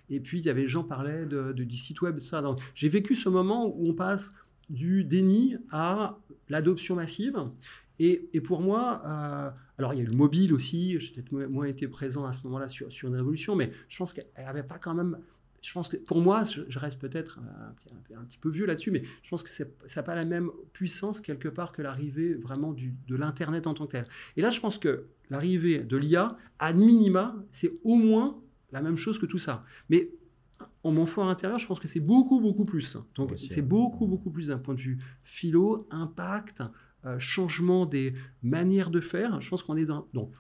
et puis il y avait les gens parlaient de, de, du site web, ça. Donc j'ai vécu ce moment où on passe du déni à l'adoption massive. Et, pour moi, euh, alors il y a eu le mobile aussi, j'ai peut-être moins été présent à ce moment-là sur, sur, une révolution, mais je pense qu'elle n'avait pas quand même je pense que pour moi, je, reste peut-être un, petit peu vieux là-dessus, mais je pense que ça n'a pas la même puissance quelque part que l'arrivée vraiment du, de l'Internet en tant que tel. Et là, je pense que l'arrivée de l'IA, à minima, c'est au moins la même chose que tout ça. Mais en mon fort intérieur, je pense que c'est beaucoup, beaucoup plus. Donc, c'est beaucoup, beaucoup plus d'un point de vue philo, impact, euh, changement des manières de faire. Je pense qu'on est dans. Donc,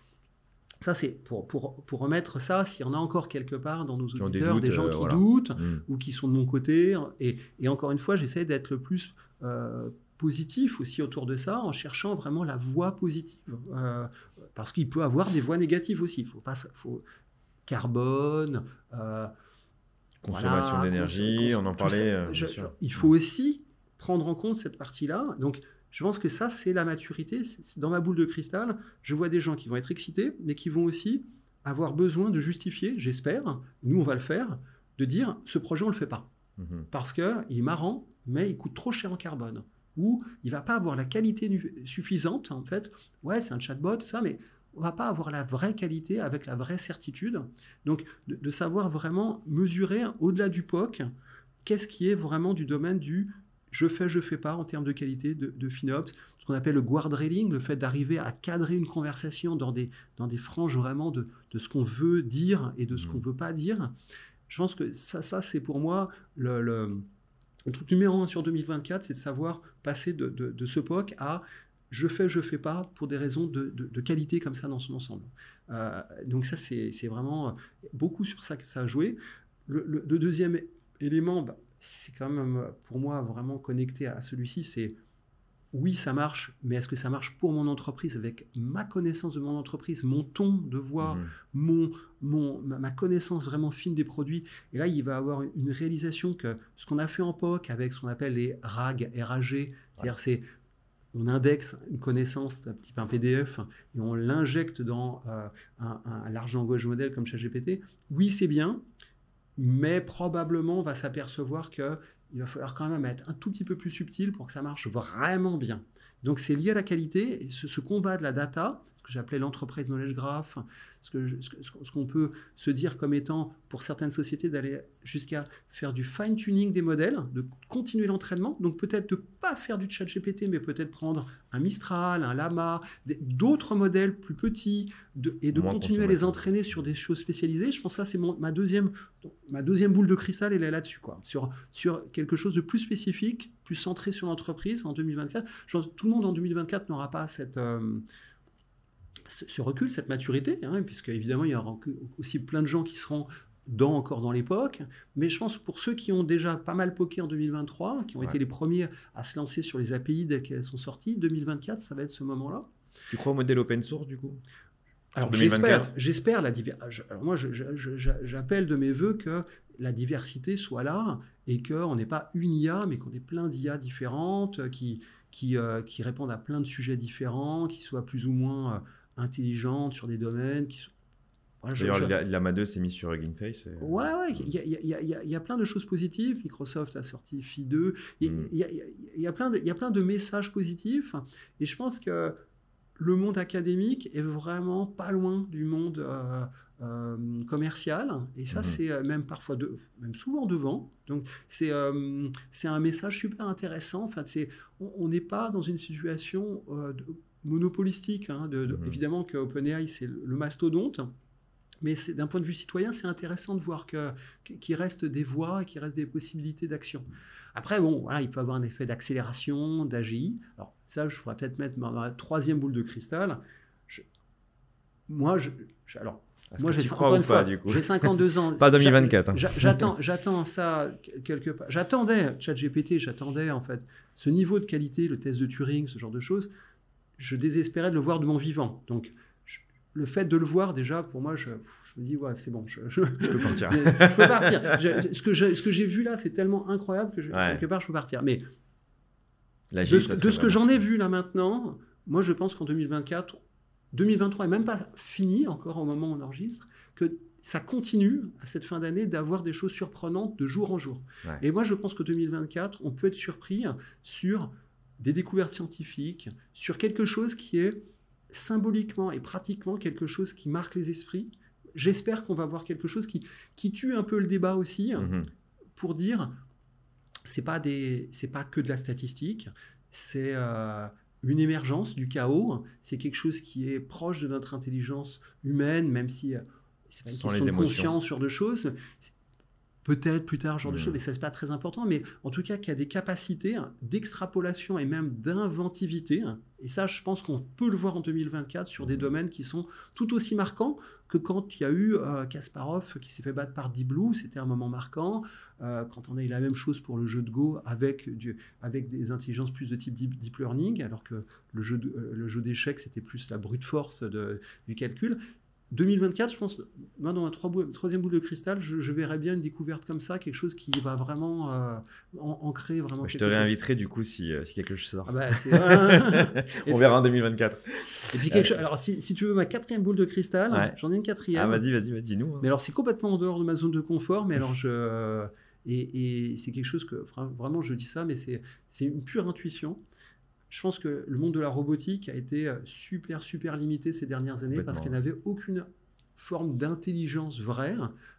ça, c'est pour, pour, pour, remettre ça, s'il y en a encore quelque part dans nos auditeurs, des, gens euh, qui doutent mm. ou qui sont de mon côté. Et, et encore une fois, j'essaie d'être le plus euh, positif aussi autour de ça, en cherchant vraiment la voie positive. parce qu'il peut avoir des voies négatives aussi. Il faut pas. Faut, carbone. Consommation d'énergie, on en parlait. il faut aussi prendre en compte cette partie-là. Donc, je pense que ça, c'est la maturité. Dans ma boule de cristal, je vois des gens qui vont être excités, mais qui vont aussi avoir besoin de justifier, j'espère, nous on va le faire, de dire ce projet on le fait pas. Mhm. Parce qu'il est marrant, mais il coûte trop cher en carbone. Ou il va pas avoir la qualité suffisante, en fait. Ouais, c'est un chatbot, ça, mais on va pas avoir la vraie qualité avec la vraie certitude. Donc, de, de savoir vraiment mesurer au-delà du POC, qu'est-ce qui est vraiment du domaine du je fais, je fais pas en termes de qualité de, FinOps, ce qu'on appelle le guard railing, le fait d'arriver à cadrer une conversation dans des, dans des franges vraiment de, ce qu'on veut dire et de ce qu'on mmh. veut pas dire. Je pense que ça, ça c'est pour moi le, le, truc numéro un sur 2024, c'est de savoir passer de, ce POC à je fais, je fais pas pour des raisons de, qualité comme ça dans son ensemble. Euh, donc ça, c'est vraiment beaucoup sur ça que ça a joué. Le, deuxième élément, bah, c'est quand même pour moi vraiment connecté à celui-ci, c'est oui, ça marche, mais est-ce que ça marche pour mon entreprise avec ma connaissance de mon entreprise, mon ton de voix, mhm. mon, mon, ma, connaissance vraiment fine des produits? Et là, il va avoir une réalisation que ce qu'on a fait en POC avec ce qu'on appelle les RAG, RAG, c'est-à-dire c'est on indexe une connaissance un petit peu un PDF et on l'injecte dans euh, un, un large langage modèle comme ChatGPT. Oui, c'est bien, mais probablement on va s'apercevoir qu'il va falloir quand même être un tout petit peu plus subtil pour que ça marche vraiment bien. Donc c'est lié à la qualité et ce, ce combat de la data, que j'appelais l'entreprise knowledge graph, ce qu'on peut se dire comme étant, pour certaines sociétés, d'aller jusqu'à faire du fine-tuning des modèles, de continuer l'entraînement. Donc peut-être de ne pas faire du chat GPT, mais peut-être prendre un Mistral, un Lama, d'autres modèles plus petits, et de continuer à les entraîner sur des choses spécialisées. Je pense que ça, c'est ma, deuxième, ma deuxième boule de cristal, elle est là-dessus, quoi. Sur, sur quelque chose de plus spécifique, plus centré sur l'entreprise en 2024. Je pense que tout le monde en 2024 n'aura pas cette... Euh, ce recul, cette maturité, hein, puisque évidemment il y aura aussi plein de gens qui seront dans, encore dans l'époque, mais je pense pour ceux qui ont déjà pas mal poké en 2023, qui ont été les premiers à se lancer sur les API dès qu'elles sont sorties, 2024, ça va être ce moment-là. Tu crois au modèle open source du coup? Alors j'espère, j'espère la Alors moi, j'appelle de mes voeux que la diversité soit là et qu'on n'ait pas une IA, mais qu'on ait plein d'IA différentes qui, qui, euh, qui, répondent à plein de sujets différents, qui soient plus ou moins euh, intelligentes sur des domaines qui sont D'ailleurs, l'AMA 2 s'est mis sur Hugging Face. Ouais, ouais, il y a, y, a, y a, plein de choses positives. Microsoft a sorti Phi 2. Il y, a, plein de, y a plein de messages positifs. Et je pense que le monde académique est vraiment pas loin du monde euh, euh, commercial. Et ça, mm-hmm. c'est euh, même parfois, de, même souvent devant. Donc, c'est c'est un message super intéressant. Enfin, on n'est pas dans une situation de, monopolistique. Hein, de, mhm. Évidemment que OpenAI, c'est le, mastodonte. Mais d'un point de vue citoyen, c'est intéressant de voir qu'il reste des voies, qu'il reste des possibilités d'action. Après, bon, voilà, il peut avoir un effet d'accélération, d'AGI. Alors, ça, je pourrais peut-être mettre dans la troisième boule de cristal. moi, je, alors, moi, j'ai J'ai 52 ans. pas 2024. Hein. J'attends, j'attends ça quelque part. J'attendais ChatGPT, j'attendais en fait ce niveau de qualité, le test de Turing, ce genre de choses je désespérais de le voir de mon vivant. Donc, le fait de le voir, déjà, pour moi, je, me dis, ouais, c'est bon. Je, peux partir. je peux partir. ce que j'ai vu là, c'est tellement incroyable que quelque part, je peux partir. Mais de, ce, que j'en ai vu là maintenant, moi, je pense qu'en 2024, 2023 n'est même pas fini encore au moment où on enregistre, que ça continue à cette fin d'année d'avoir des choses surprenantes de jour en jour. Et moi, je pense que 2024, on peut être surpris sur des découvertes scientifiques, sur quelque chose qui est symboliquement et pratiquement quelque chose qui marque les esprits. j'espère qu'on va voir quelque chose qui, qui tue un peu le débat aussi Mhm. pour dire c'est pas des c'est pas que de la statistique, c'est euh, une émergence du chaos, c'est quelque chose qui est proche de notre intelligence humaine, même si euh, c'est pas une Sans question de conscience sur de choses. Peut-être plus tard, genre de Mhm. choses, mais ça c'est pas très important. Mais en tout cas, qu'il y a des capacités hein, d'extrapolation et même d'inventivité. hein. Et ça, je pense qu'on peut le voir en 2024 sur des Mhm. domaines qui sont tout aussi marquants que quand il y a eu euh, Kasparov qui s'est fait battre par Deep Blue. C'était un moment marquant. Euh, quand on a eu la même chose pour le jeu de Go avec, du, avec des intelligences plus de type deep, deep learning, alors que le jeu, de- euh, le jeu d'échecs, c'était plus la brute force de- du calcul. 2024, je pense, moi, dans un troisième boule de cristal, je, je verrais bien une découverte comme ça, quelque chose qui va vraiment euh, en- ancrer vraiment Je te chose. réinviterai du coup si, euh, si quelque chose sort. Ah bah, voilà. On verra en 2024. Et puis quelque chose. Alors, si, si tu veux ma quatrième boule de cristal, Ouais. j'en ai une quatrième. Ah, vas-y, vas-y, vas-y, dis-nous. hein. Mais alors, c'est complètement en dehors de ma zone de confort, mais alors je. Et, et c'est quelque chose que, vra- vraiment, je dis ça, mais c'est c'est une pure intuition. Je pense que le monde de la robotique a été euh, super, super limité ces dernières années parce Complètement. n'avait aucune forme d'intelligence vraie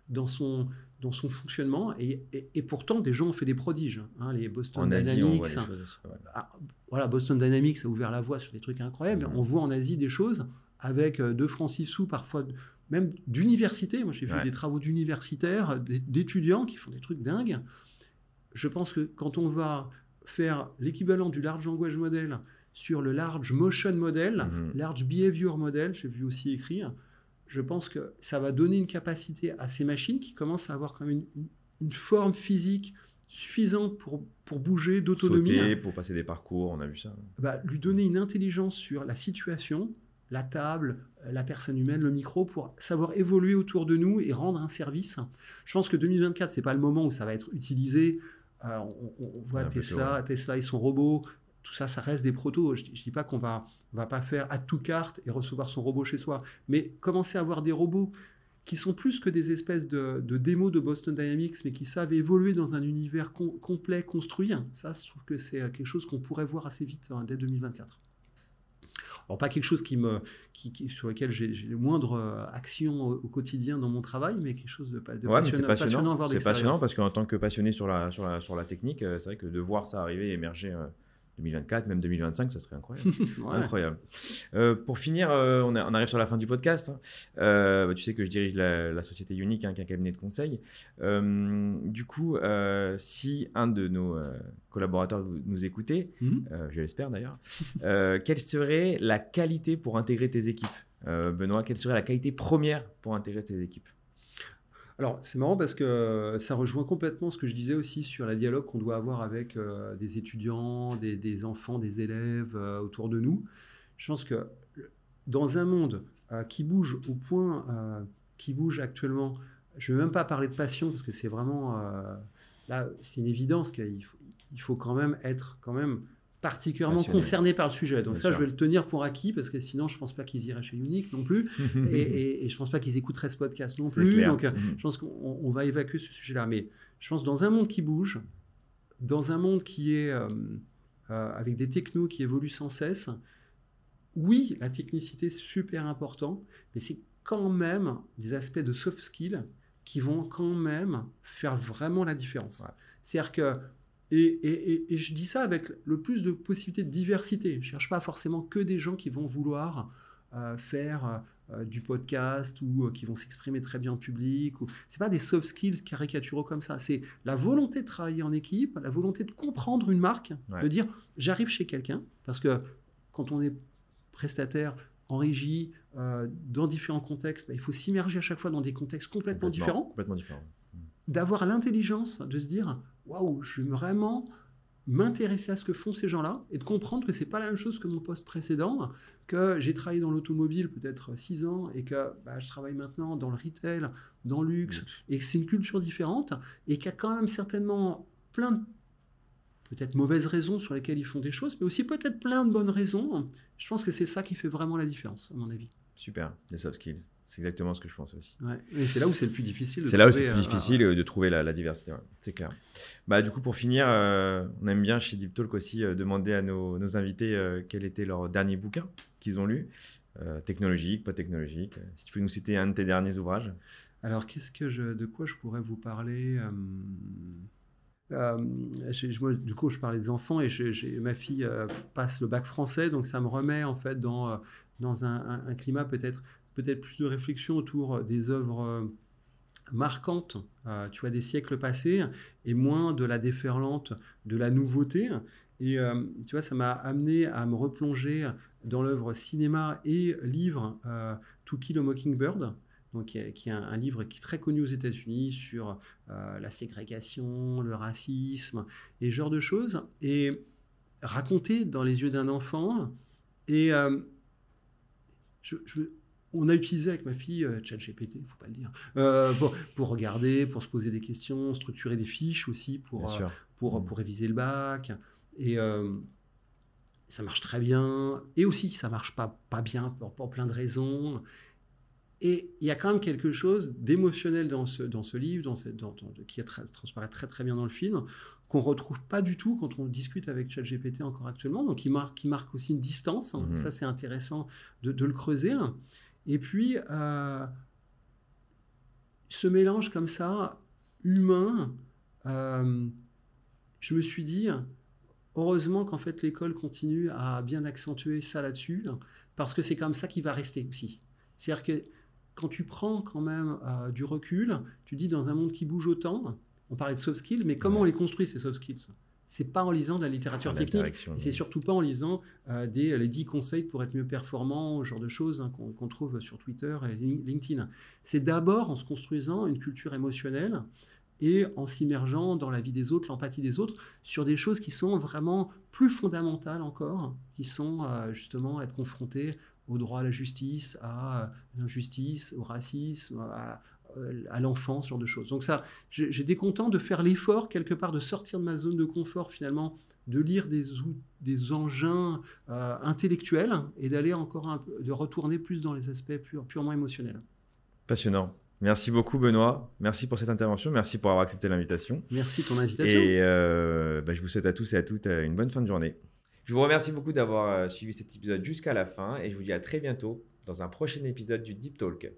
dans son, dans son fonctionnement. Et, et- et pourtant, des gens ont fait des prodiges. hein, les Boston En Asie, Dynamics, choses aussi, ouais. ah, voilà, Boston Dynamics a ouvert la voie sur des trucs incroyables. Mhm. On voit en Asie des choses avec euh, deux francs six sous, parfois même d'université. Moi, j'ai vu Ouais. des travaux d'universitaires, d'étudiants qui font des trucs dingues. Je pense que quand on va faire l'équivalent du large language model sur le large motion model, Mhm. large behavior model, j'ai vu aussi écrire, je pense que ça va donner une capacité à ces machines qui commencent à avoir quand même une, une forme physique suffisante pour, pour bouger, d'autonomie Sauter pour passer des parcours, on a vu ça. bah, lui donner une intelligence sur la situation, la table, euh, la personne humaine, le micro, pour savoir évoluer autour de nous et rendre un service. Je pense que 2024, c'est pas le moment où ça va être utilisé. Euh, on, voit Tesla, Tesla et son robot. Tout ça, ça reste des protos. Je, je dis pas qu'on va, on va pas faire à tout carte et recevoir son robot chez soi, mais commencer à avoir des robots qui sont plus que des espèces de, de démos de Boston Dynamics, mais qui savent évoluer dans un univers com- complet, construit. Ça, je trouve que c'est euh, quelque chose qu'on pourrait voir assez vite hein, dès 2024. Alors, pas quelque chose qui me, qui, qui- sur lequel j'ai j'ai le moindre euh, action au, au quotidien dans mon travail, mais quelque chose de, de Ouais, passionnant, c'est passionnant. passionnant à voir C'est passionnant parce qu'en tant que passionné sur la, sur la, sur la technique, euh, c'est vrai que de voir ça arriver et émerger euh, 2024, même 2025, ça serait incroyable. Ouais. Incroyable. Euh, pour finir, euh, on, a- on arrive sur la fin du podcast. hein. Euh, bah, tu sais que je dirige la, la société Unique, hein, qui est un cabinet de conseil. Du coup, si un de nos collaborateurs nous écoutait, euh, je l'espère d'ailleurs, quelle serait la qualité pour intégrer tes équipes? Benoît, quelle serait la qualité première pour intégrer tes équipes? Alors, c'est marrant parce que ça rejoint complètement ce que je disais aussi sur la dialogue qu'on doit avoir avec euh, des étudiants, des, enfants, des élèves euh, autour de nous. Je pense que dans un monde euh, qui bouge au point euh, qui bouge actuellement, je ne vais même pas parler de passion parce que c'est vraiment. euh, là, c'est une évidence qu'il faut, il faut quand même être quand même particulièrement Passionné. concerné par le sujet. Donc, Bien ça, sûr. je vais le tenir pour acquis parce que sinon, je ne pense pas qu'ils iraient chez Unique non plus. et, et- et je ne pense pas qu'ils écouteraient ce podcast non plus. clair. Donc, euh, Mhm. je pense qu'on on va évacuer ce sujet-là. Mais je pense dans un monde qui bouge, dans un monde qui est euh, euh, avec des technos qui évoluent sans cesse, oui, la technicité c'est super important, mais c'est quand même des aspects de soft skills qui vont quand même faire vraiment la différence. Ouais. C'est-à-dire que et, et- et- et je dis ça avec le plus de possibilités de diversité. Je ne cherche pas forcément que des gens qui vont vouloir euh, faire euh, du podcast ou euh, qui vont s'exprimer très bien en public. Ou... C'est pas des soft skills caricaturaux comme ça. C'est la volonté de travailler en équipe, la volonté de comprendre une marque, Ouais. de dire j'arrive chez quelqu'un parce que quand on est prestataire en régie, dans différents contextes, bah, il faut s'immerger à chaque fois dans des contextes complètement, différents Complètement différent. d'avoir l'intelligence de se dire waouh, je vais vraiment m'intéresser à ce que font ces gens-là et de comprendre que c'est pas la même chose que mon poste précédent, que j'ai travaillé dans l'automobile peut-être 6 ans et que bah, je travaille maintenant dans le retail, dans le luxe, et que c'est une culture différente et qu'il y a quand même certainement plein de peut-être mauvaises raisons sur lesquelles ils font des choses, mais aussi peut-être plein de bonnes raisons. Je pense que c'est ça qui fait vraiment la différence, à mon avis. Super, les soft skills. C'est exactement ce que je pense aussi. Ouais. Et c'est là où c'est le plus difficile. C'est là où c'est plus euh, difficile euh, de trouver la, la diversité, ouais, c'est clair. Bah, du coup, pour finir, euh, on aime bien chez Deep Talk aussi euh, demander à nos, nos invités quel était leur dernier bouquin qu'ils ont lu. technologique, pas technologique. Si tu peux nous citer un de tes derniers ouvrages. Alors, qu'est-ce que je, de quoi je pourrais vous parler euh, moi, du coup, je parlais des enfants et ma fille euh, passe le bac français, donc ça me remet en fait dans, dans un, climat peut-être peut-être plus de réflexion autour des œuvres marquantes, tu vois, des siècles passés, et moins de la déferlante, de la nouveauté. Et tu vois, ça m'a amené à me replonger dans l'œuvre cinéma et livre To Kill a Mockingbird, donc, qui est, un, livre qui est très connu aux États-Unis sur euh, la ségrégation, le racisme et ce genre de choses, et raconté dans les yeux d'un enfant. Et euh, on a utilisé avec ma fille euh, ChatGPT, il ne faut pas le dire, pour, regarder, pour se poser des questions, structurer des fiches aussi pour, pour, mmh. pour, réviser le bac. Et ça marche très bien. Et aussi, ça marche pas, pas bien pour plein de raisons. Et il y a quand même quelque chose d'émotionnel dans ce, dans ce livre, dans dans, qui transparaît très très bien dans le film, qu'on retrouve pas du tout quand on discute avec ChatGPT encore actuellement. Donc il marque, qui marque aussi une distance. Mhm. Ça c'est intéressant de, de, le creuser. Et puis euh, ce mélange comme ça humain, euh, je me suis dit heureusement qu'en fait l'école continue à bien accentuer ça là-dessus, parce que c'est comme ça qui va rester aussi. C'est-à-dire que quand tu prends quand même euh, du recul, tu dis dans un monde qui bouge autant, on parlait de soft skills, mais comment on les construit ces soft skills? C'est pas en lisant de la littérature technique, et c'est surtout pas en lisant euh, des, les 10 conseils pour être mieux performant, ce genre de choses hein, qu'on trouve sur Twitter et LinkedIn. C'est d'abord en se construisant une culture émotionnelle et en s'immergeant dans la vie des autres, l'empathie des autres, sur des choses qui sont vraiment plus fondamentales encore, qui sont euh, justement être confronté au droit à la justice, à l'injustice, au racisme, à, euh, à l'enfant, ce genre de choses. Donc ça, j'étais content de faire l'effort quelque part de sortir de ma zone de confort finalement, de lire des, des engins euh, intellectuels et d'aller encore un peu, de retourner plus dans les aspects purement émotionnels. Passionnant. Merci beaucoup Benoît, merci pour cette intervention, merci pour avoir accepté l'invitation. Merci de ton invitation. Et euh, bah, je vous souhaite à tous et à toutes une bonne fin de journée. Je vous remercie beaucoup d'avoir euh, suivi cet épisode jusqu'à la fin et je vous dis à très bientôt dans un prochain épisode du Deep Talk.